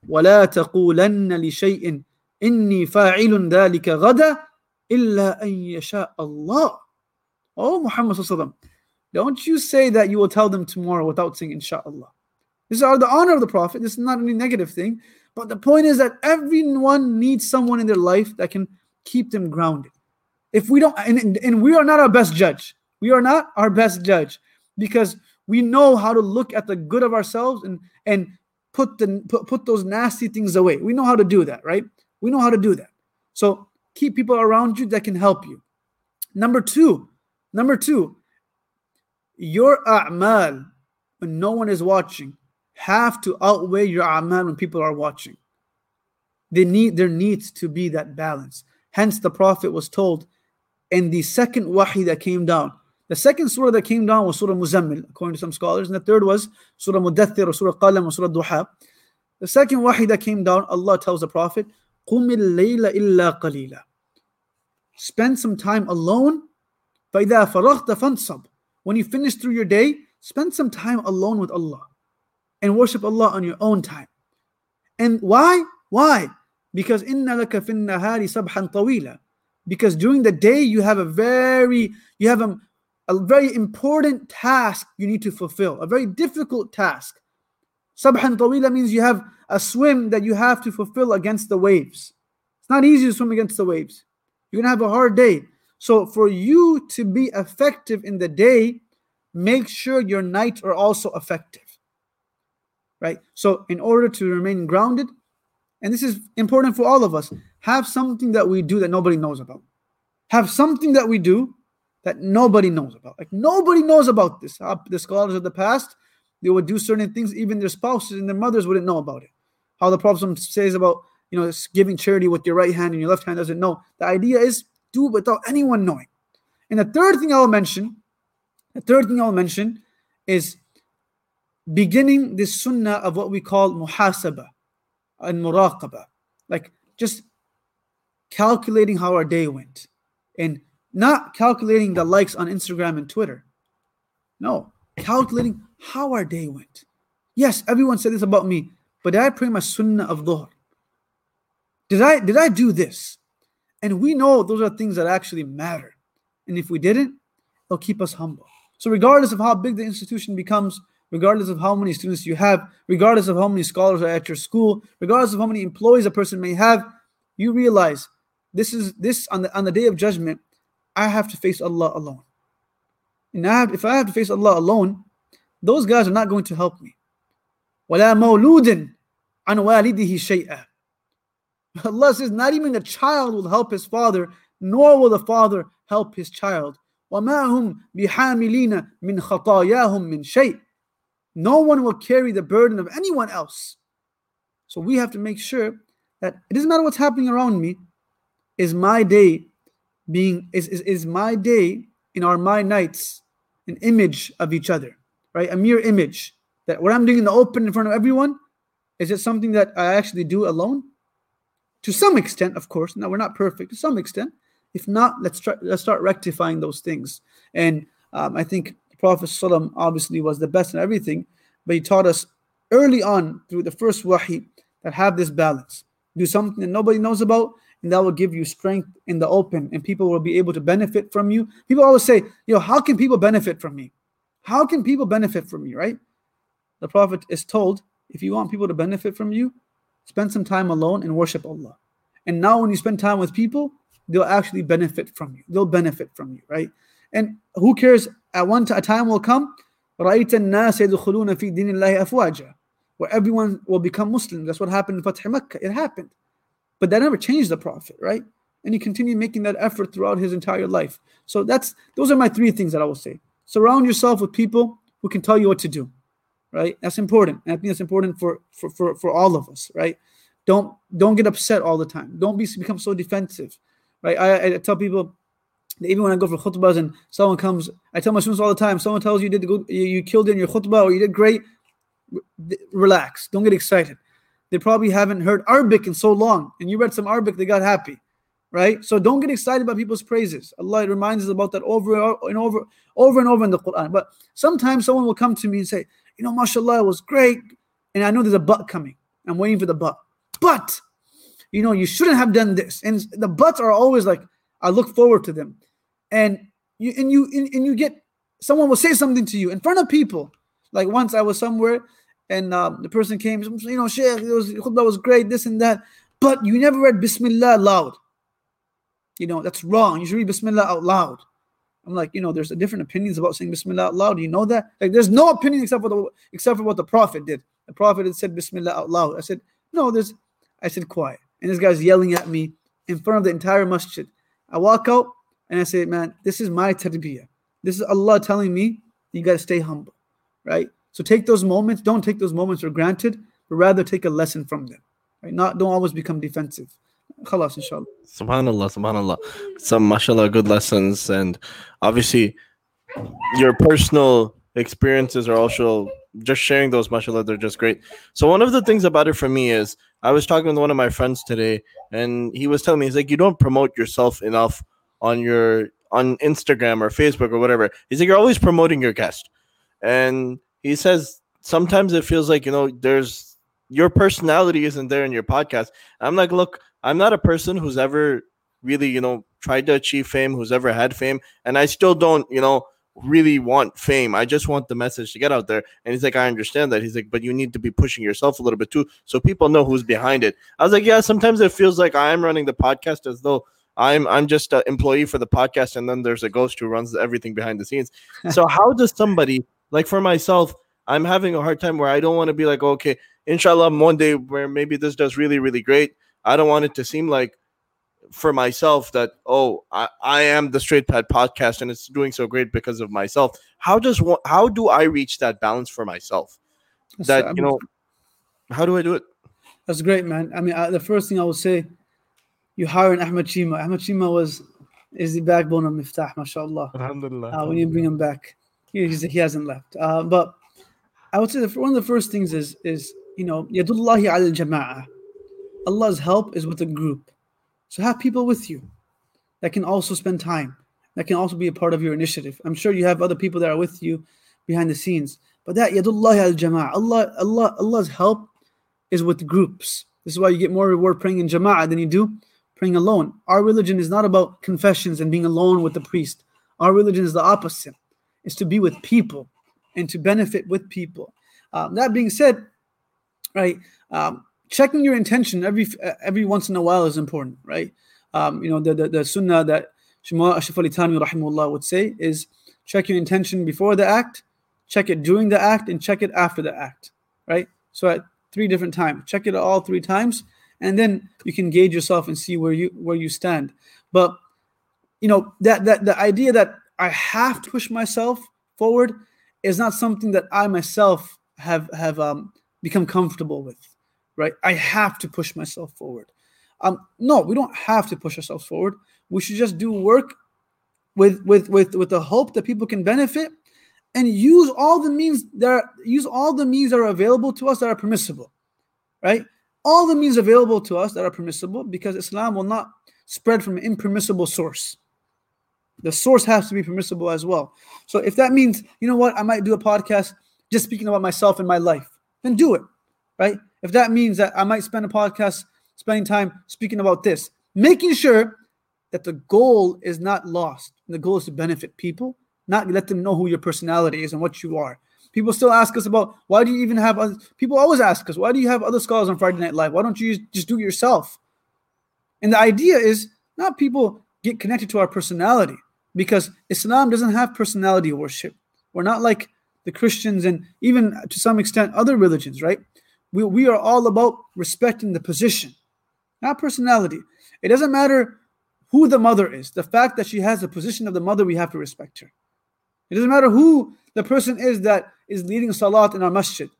وَلَا تَقُولَنَّ لِشَيْءٍ إِنِّي فَاعِلٌ ذَلِكَ غَدًا إِلَّا أَن يَشَاءَ اللَّهُ Oh Muhammad don't you say that you will tell them tomorrow without saying inshallah. This is the honor of the Prophet. This is not any negative thing. But the point is that everyone needs someone in their life that can keep them grounded. If we don't, and, and we are not our best judge. We are not our best judge because we know how to look at the good of ourselves and and put the put, put those nasty things away. We know how to do that, right? We know how to do that. So keep people around you that can help you. Number two, number two, your a'mal when no one is watching have to outweigh your amal when people are watching. They need there needs to be that balance. Hence, the Prophet was told, and the second wahi that came down. The second surah that came down was Surah Muzammil, according to some scholars, and the third was Surah Mudathir or Surah Qalam or Surah Duha. The second wahi that came down, Allah tells the Prophet, قُمِ اللَّيْلَ إِلَّا قَلِيلًا Spend some time alone. فَإِذَا فَرَغْتَ فَانْصَبْ When you finish through your day, spend some time alone with Allah and worship Allah on your own time. And why? Why? Because inna laka fin nahari sabhan tawila. Because during the day you have a very you have a, a very important task you need to fulfill, a very difficult task. Sabhan tawila means you have a swim that you have to fulfill against the waves. It's not easy to swim against the waves. You're gonna have a hard day. So for you to be effective in the day, make sure your nights are also effective. Right? So, in order to remain grounded, and this is important for all of us, have something that we do that nobody knows about. Have something that we do that nobody knows about. Like, nobody knows about this. Uh, the scholars of the past, they would do certain things, even their spouses and their mothers wouldn't know about it. How the Prophet says about you know giving charity with your right hand and your left hand doesn't know. The idea is do without anyone knowing. And the third thing I'll mention, the third thing I'll mention is beginning this sunnah of what we call muhasaba and muraqaba. Like just calculating how our day went and not calculating the likes on Instagram and Twitter. No, calculating how our day went. Yes, everyone said this about me, but did I pray my sunnah of dhuhr? Did I did I do this? And we know those are things that actually matter. And if we didn't, they'll keep us humble. So regardless of how big the institution becomes, regardless of how many students you have, regardless of how many scholars are at your school, regardless of how many employees a person may have, you realize this is this on the on the day of judgment, I have to face Allah alone. And I have, if I have to face Allah alone, those guys are not going to help me. وَلَا مَوْلُودٍ عَنْ وَالِدِهِ شَيْئًا Allah says, not even the child will help his father, nor will the father help his child. وَمَا هُمْ بِحَامِلِينَ مِنْ خَطَايَاهُمْ مِنْ شَيْءٍ no one will carry the burden of anyone else. So we have to make sure that it doesn't matter what's happening around me, is my day being, is, is, is my day in our my nights an image of each other, right? A mere image that what I'm doing in the open in front of everyone is it something that I actually do alone? To some extent, of course. Now we're not perfect to some extent. If not, let's try let's start rectifying those things. And um, I think Prophet Sallam obviously was the best in everything, but he taught us early on through the first wahi that have this balance. Do something that nobody knows about, and that will give you strength in the open, and people will be able to benefit from you. People always say, you know, how can people benefit from me? How can people benefit from me, right? The Prophet is told, if you want people to benefit from you, spend some time alone and worship Allah. And now when you spend time with people, they'll actually benefit from you. They'll benefit from you, right? And who cares? At one t- a time will come, where everyone will become Muslim. That's what happened in Fatih Makkah. It happened. But that never changed the Prophet, right? And he continued making that effort throughout his entire life. So that's those are my three things that I will say. Surround yourself with people who can tell you what to do. Right? That's important. And I think that's important for for, for, for all of us, right? Don't don't get upset all the time. Don't be become so defensive. Right? I, I tell people even when I go for khutbahs and someone comes, I tell my students all the time, someone tells you you did good, you, you killed in your khutbah or you did great, relax. Don't get excited. They probably haven't heard Arabic in so long, and you read some Arabic, they got happy, right? So don't get excited about people's praises. Allah reminds us about that over and over, over and over in the Quran. But sometimes someone will come to me and say, you know, mashallah, it was great, and I know there's a but coming. I'm waiting for the but. But you know, you shouldn't have done this. And the buts are always like, I look forward to them. And you and you and you get someone will say something to you in front of people. Like once I was somewhere and um, the person came, you know, Sheikh, it was khutbah was great, this and that, but you never read Bismillah loud. You know, that's wrong. You should read Bismillah out loud. I'm like, you know, there's different opinions about saying Bismillah out loud. You know that? Like, there's no opinion except for the except for what the Prophet did. The Prophet had said Bismillah out loud. I said, no, there's. I said quiet, and this guy's yelling at me in front of the entire masjid. I walk out and I say, man, this is my tarbiyah. This is Allah telling me you got to stay humble, right? So take those moments. Don't take those moments for granted, but rather take a lesson from them. Right? Not don't always become defensive. Khalas, inshallah. Subhanallah, subhanallah. Some mashallah good lessons, and obviously, your personal experiences are also just sharing those mashallah they're just great. So one of the things about it for me is I was talking with one of my friends today and he was telling me he's like you don't promote yourself enough on your on Instagram or Facebook or whatever. He's like you're always promoting your guest. And he says sometimes it feels like you know there's your personality isn't there in your podcast. I'm like look, I'm not a person who's ever really, you know, tried to achieve fame, who's ever had fame, and I still don't, you know, really want fame. I just want the message to get out there. And he's like, I understand that. He's like, but you need to be pushing yourself a little bit too, so people know who's behind it. I was like, yeah, sometimes it feels like I'm running the podcast as though I'm I'm just an employee for the podcast, and then there's a ghost who runs everything behind the scenes. so how does somebody like for myself? I'm having a hard time where I don't want to be like, okay, inshallah, one day where maybe this does really, really great. I don't want it to seem like for myself that oh I, I am the straight path podcast and it's doing so great because of myself. How does one how do i reach that balance for myself? That you know how do i do it? That's great man. I mean I, the first thing i would say you hired ahmed chima ahmed chima was is the backbone of Miftaah mashallah. Alhamdulillah uh, when you bring him back he, he hasn't left. Uh, but i would say that one of the first things is is you know yadullahi al jama'ah allah's help is with a group so have people with you that can also spend time, that can also be a part of your initiative. I'm sure you have other people that are with you behind the scenes. But that yadullah al jama'ah, Allah, Allah, Allah's help is with groups. This is why you get more reward praying in jama'ah than you do praying alone. Our religion is not about confessions and being alone with the priest. Our religion is the opposite. It's to be with people and to benefit with people. Um, that being said, right, um, checking your intention every every once in a while is important, right? Um, you know, the, the, the sunnah that Shema Ashraf Ali Thanwi rahimahullah would say is check your intention before the act, check it during the act, and check it after the act, right? So at three different times, check it all three times, and then you can gauge yourself and see where you where you stand. But you know that that the idea that I have to push myself forward is not something that I myself have have um, become comfortable with right? I have to push myself forward. Um, no, we don't have to push ourselves forward. We should just do work with with with with the hope that people can benefit and use all the means that are, use all the means that are available to us that are permissible, right? All the means available to us that are permissible because Islam will not spread from an impermissible source. The source has to be permissible as well. So if that means, you know what, I might do a podcast just speaking about myself and my life, then do it, right? If that means that I might spend a podcast spending time speaking about this, making sure that the goal is not lost. The goal is to benefit people, not let them know who your personality is and what you are. People still ask us about why do you even have other, people always ask us why do you have other scholars on Friday Night Live? Why don't you just do it yourself? And the idea is not people get connected to our personality because Islam doesn't have personality worship. We're not like the Christians and even to some extent other religions, right? We, we are all about respecting the position, not personality. It doesn't matter who the mother is. The fact that she has the position of the mother, we have to respect her. It doesn't matter who the person is that is leading salat in our masjid.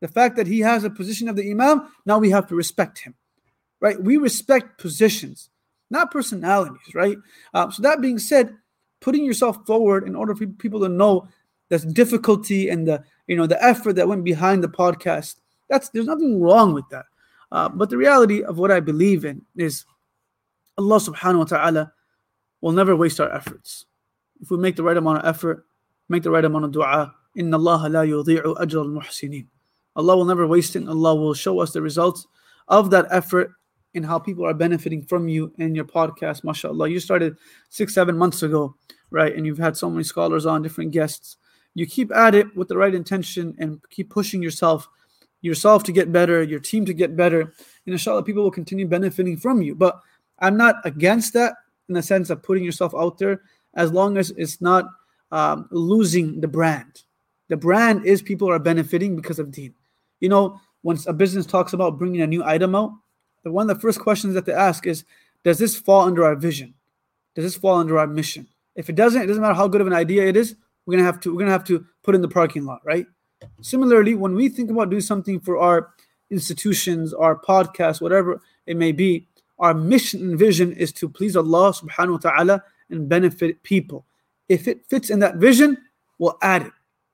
The fact that he has a position of the imam, now we have to respect him. Right? We respect positions, not personalities, right? Uh, so that being said, putting yourself forward in order for people to know the difficulty and the you know the effort that went behind the podcast that's there's nothing wrong with that. Uh, but the reality of what I believe in is Allah subhanahu wa ta'ala will never waste our efforts. If we make the right amount of effort, make the right amount of dua, inna Allah la yudhi'u ajr al-muhsinin. Allah will never waste it. Allah will show us the results of that effort and how people are benefiting from you and your podcast. MashaAllah. You started six, seven months ago, right? And you've had so many scholars on, different guests. You keep at it with the right intention and keep pushing yourself yourself to get better, your team to get better, and inshallah, people will continue benefiting from you. But I'm not against that in the sense of putting yourself out there as long as it's not um, losing the brand. The brand is people are benefiting because of deen. You know, once a business talks about bringing a new item out, the one of the first questions that they ask is, does this fall under our vision? Does this fall under our mission? If it doesn't, it doesn't matter how good of an idea it is. We're gonna have to we're gonna have to put in the parking lot, right? Similarly, when we think about doing something for our institutions, our podcast, whatever it may be, our mission and vision is to please Allah subhanahu wa ta'ala and benefit people. If it fits in that vision, we'll add it.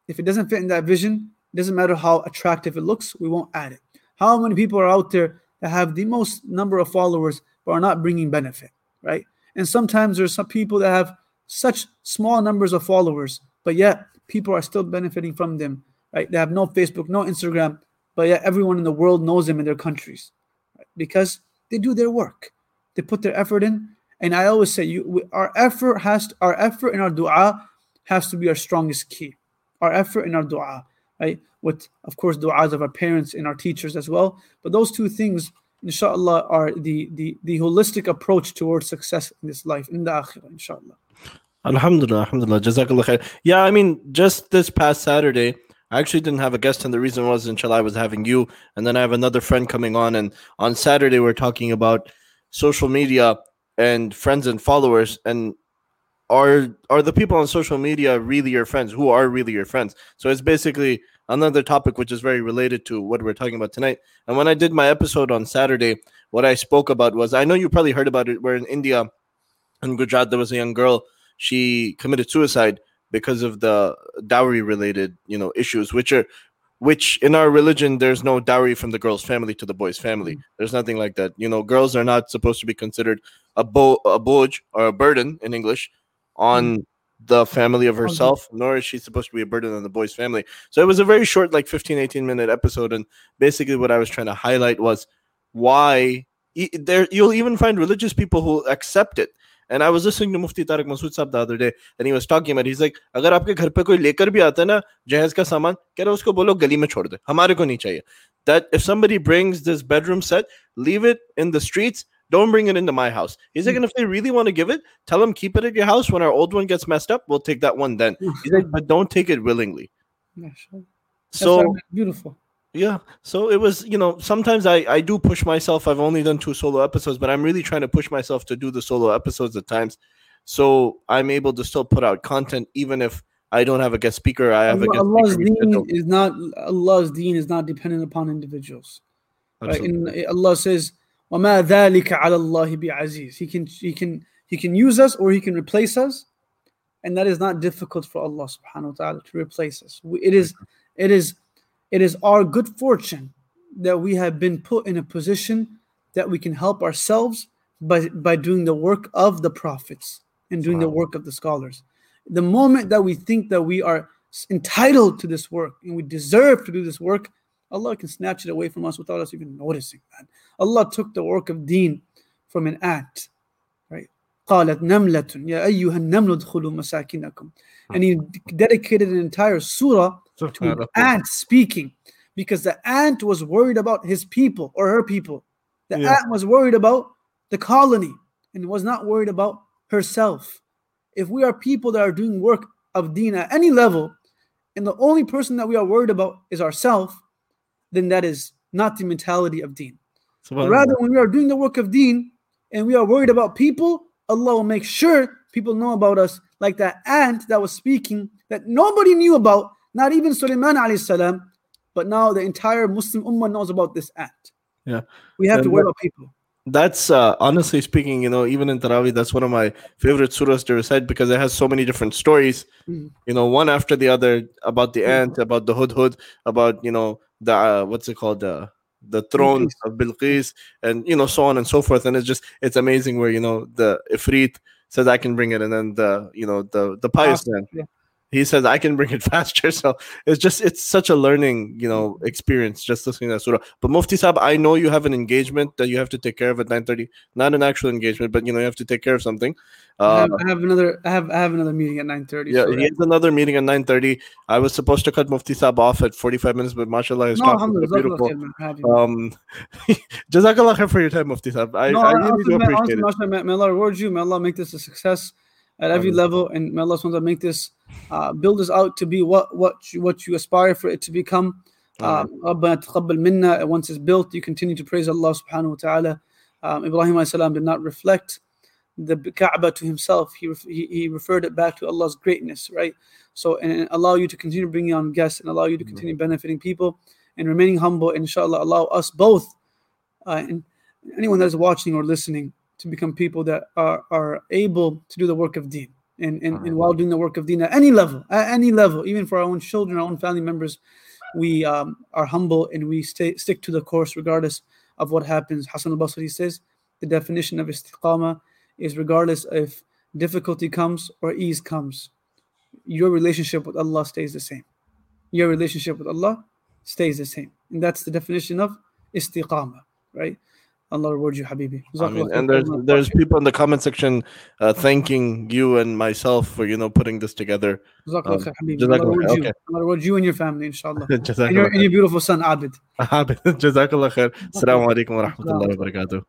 If it doesn't fit in that vision, it doesn't matter how attractive it looks, we won't add it. How many people are out there that have the most number of followers but are not bringing benefit, right? And sometimes there's some people that have such small numbers of followers, but yet people are still benefiting from them, right? They have no Facebook, no Instagram, but yet everyone in the world knows them in their countries right? because they do their work. They put their effort in. And I always say, you, we, our effort has to, our effort in our du'a has to be our strongest key. Our effort in our du'a, right? With of course du'as of our parents and our teachers as well. But those two things, inshallah, are the the the holistic approach towards success in this life, in the akhirah, inshallah. Alhamdulillah, alhamdulillah, jazakallah khair. Yeah, I mean, just this past Saturday, I actually didn't have a guest, and the reason was, inshallah, I was having you, and then I have another friend coming on, and on Saturday we're talking about social media and friends and followers, and are are the people on social media really your friends? Who are really your friends? So it's basically another topic which is very related to what we're talking about tonight. And when I did my episode on Saturday, what I spoke about was I know you probably heard about it. Where in India, in Gujarat, there was a young girl. She committed suicide because of the dowry related you know issues which are which in our religion there's no dowry from the girl's family to the boy's family. Mm. there's nothing like that. You know girls are not supposed to be considered a bo a boj or a burden in english on the family of herself nor is she supposed to be a burden on the boy's family. So it was a very short like 15 18 minute episode and basically what i was trying to highlight was why e- there you'll even find religious people who accept it and I was listening to Mufti Tariq Masood Saab the other day, and he was talking about. He's like, That if somebody brings this bedroom set, leave it in the streets. Don't bring it into my house. He's like, and if they really want to give it, tell them keep it at your house. When our old one gets messed up, we'll take that one then. But don't take it willingly. So beautiful. yeah. So it was, you know, sometimes I I do push myself. I've only done two solo episodes, but I'm really trying to push myself to do the solo episodes at times. So I'm able to still put out content even if I don't have a guest speaker. I have a Allah- guest Allah's speaker. deen rescheduled. is not Allah's deen is not dependent upon individuals. Right? Absolutely. And Allah says, وَمَا ذَلِكَ عَلَى اللَّهِ بِعَزِيزٍ He can he can he can use us or he can replace us. And that is not difficult for Allah subhanahu wa ta'ala to replace us. We- It is it is it is our good fortune that we have been put in a position that we can help ourselves by by doing the work of the prophets and doing the work of the scholars. The moment that we think that we are entitled to this work and we deserve to do this work, Allah can snatch it away from us without us even noticing that. Allah took the work of deen from an right? قالت نملة يا أيها النمل ادخلوا مساكنكم. And he dedicated an entire surah to an Subhanallah. ant speaking because the ant was worried about his people or her people. The Yeah. ant was worried about the colony and was not worried about herself. If we are people that are doing work of deen at any level, and the only person that we are worried about is ourselves, then that is not the mentality of deen. But Subhanallah. rather, when we are doing the work of deen and we are worried about people, Allah will make sure people know about us, like that ant that was speaking that nobody knew about, not even Sulaiman alayhi salam, but now the entire Muslim ummah knows about this ant. Yeah. We have to And worry about people. That's uh, honestly speaking, you know, even in Taraweeh, that's one of my favorite surahs to recite because it has so many different stories, Mhm. you know, one after the other about the Mhm. ant, about the hudhud, about you know the uh, what's it called, uh, the throne Bilqis. of Bilqis, and you know so on and so forth. And it's just it's amazing where you know the ifrit says I can bring it, and then the you know the the pious ah, man yeah. He says I can bring it faster. So it's just it's such a learning, you know, experience just listening to that surah. But Mufti Sab, I know you have an engagement that you have to take care of at 9:30. Not an actual engagement, but you know, you have to take care of something. I, Uh, have, I have another. I have. I have another meeting at nine thirty. yeah, he has another meeting at 9:30. I was supposed to cut Mufti Sab off at 45 minutes, but mashallah, his no, talk was alhamdulillah, so beautiful. jazakallah khair, for. Um, Jazakallah khair for your time, Mufti Sab. I, no, I really do appreciate honestly, it. may Allah reward you. May Allah make this a success at every Ameen. level, and may Allah subhanahu wa ta'ala make this uh, build us out to be what what you, what you aspire for it to become. Um, ربنا تقبل منا. Once it's built, you continue to praise Allah subhanahu wa ta'ala. Um, Ibrahim alayhi salam did not reflect the Kaaba to himself. He, ref- he he referred it back to Allah's greatness, right? So and, and allow you to continue bringing on guests and allow you to continue benefiting people and remaining humble. Inshallah, allow us both uh, and anyone that is watching or listening to become people that are, are able to do the work of deen. And, and, and while doing the work of deen at any level, at any level, even for our own children, our own family members, we um, are humble and we stay stick to the course regardless of what happens. Hassan al-Basri says the definition of istiqama is regardless if difficulty comes or ease comes, your relationship with Allah stays the same. Your relationship with Allah stays the same. And that's the definition of istiqama, right? Allah reward you, Habibi. I mean, and there's there's people in the comment section uh, thanking you and myself for you know putting this together. Um, Allah, reward you. Allah reward you and your family, inshallah. and, your, and your beautiful son, Abid. Abid. Jazakallah khair. Assalamu alaikum wa rahmatullahi wa barakatuh.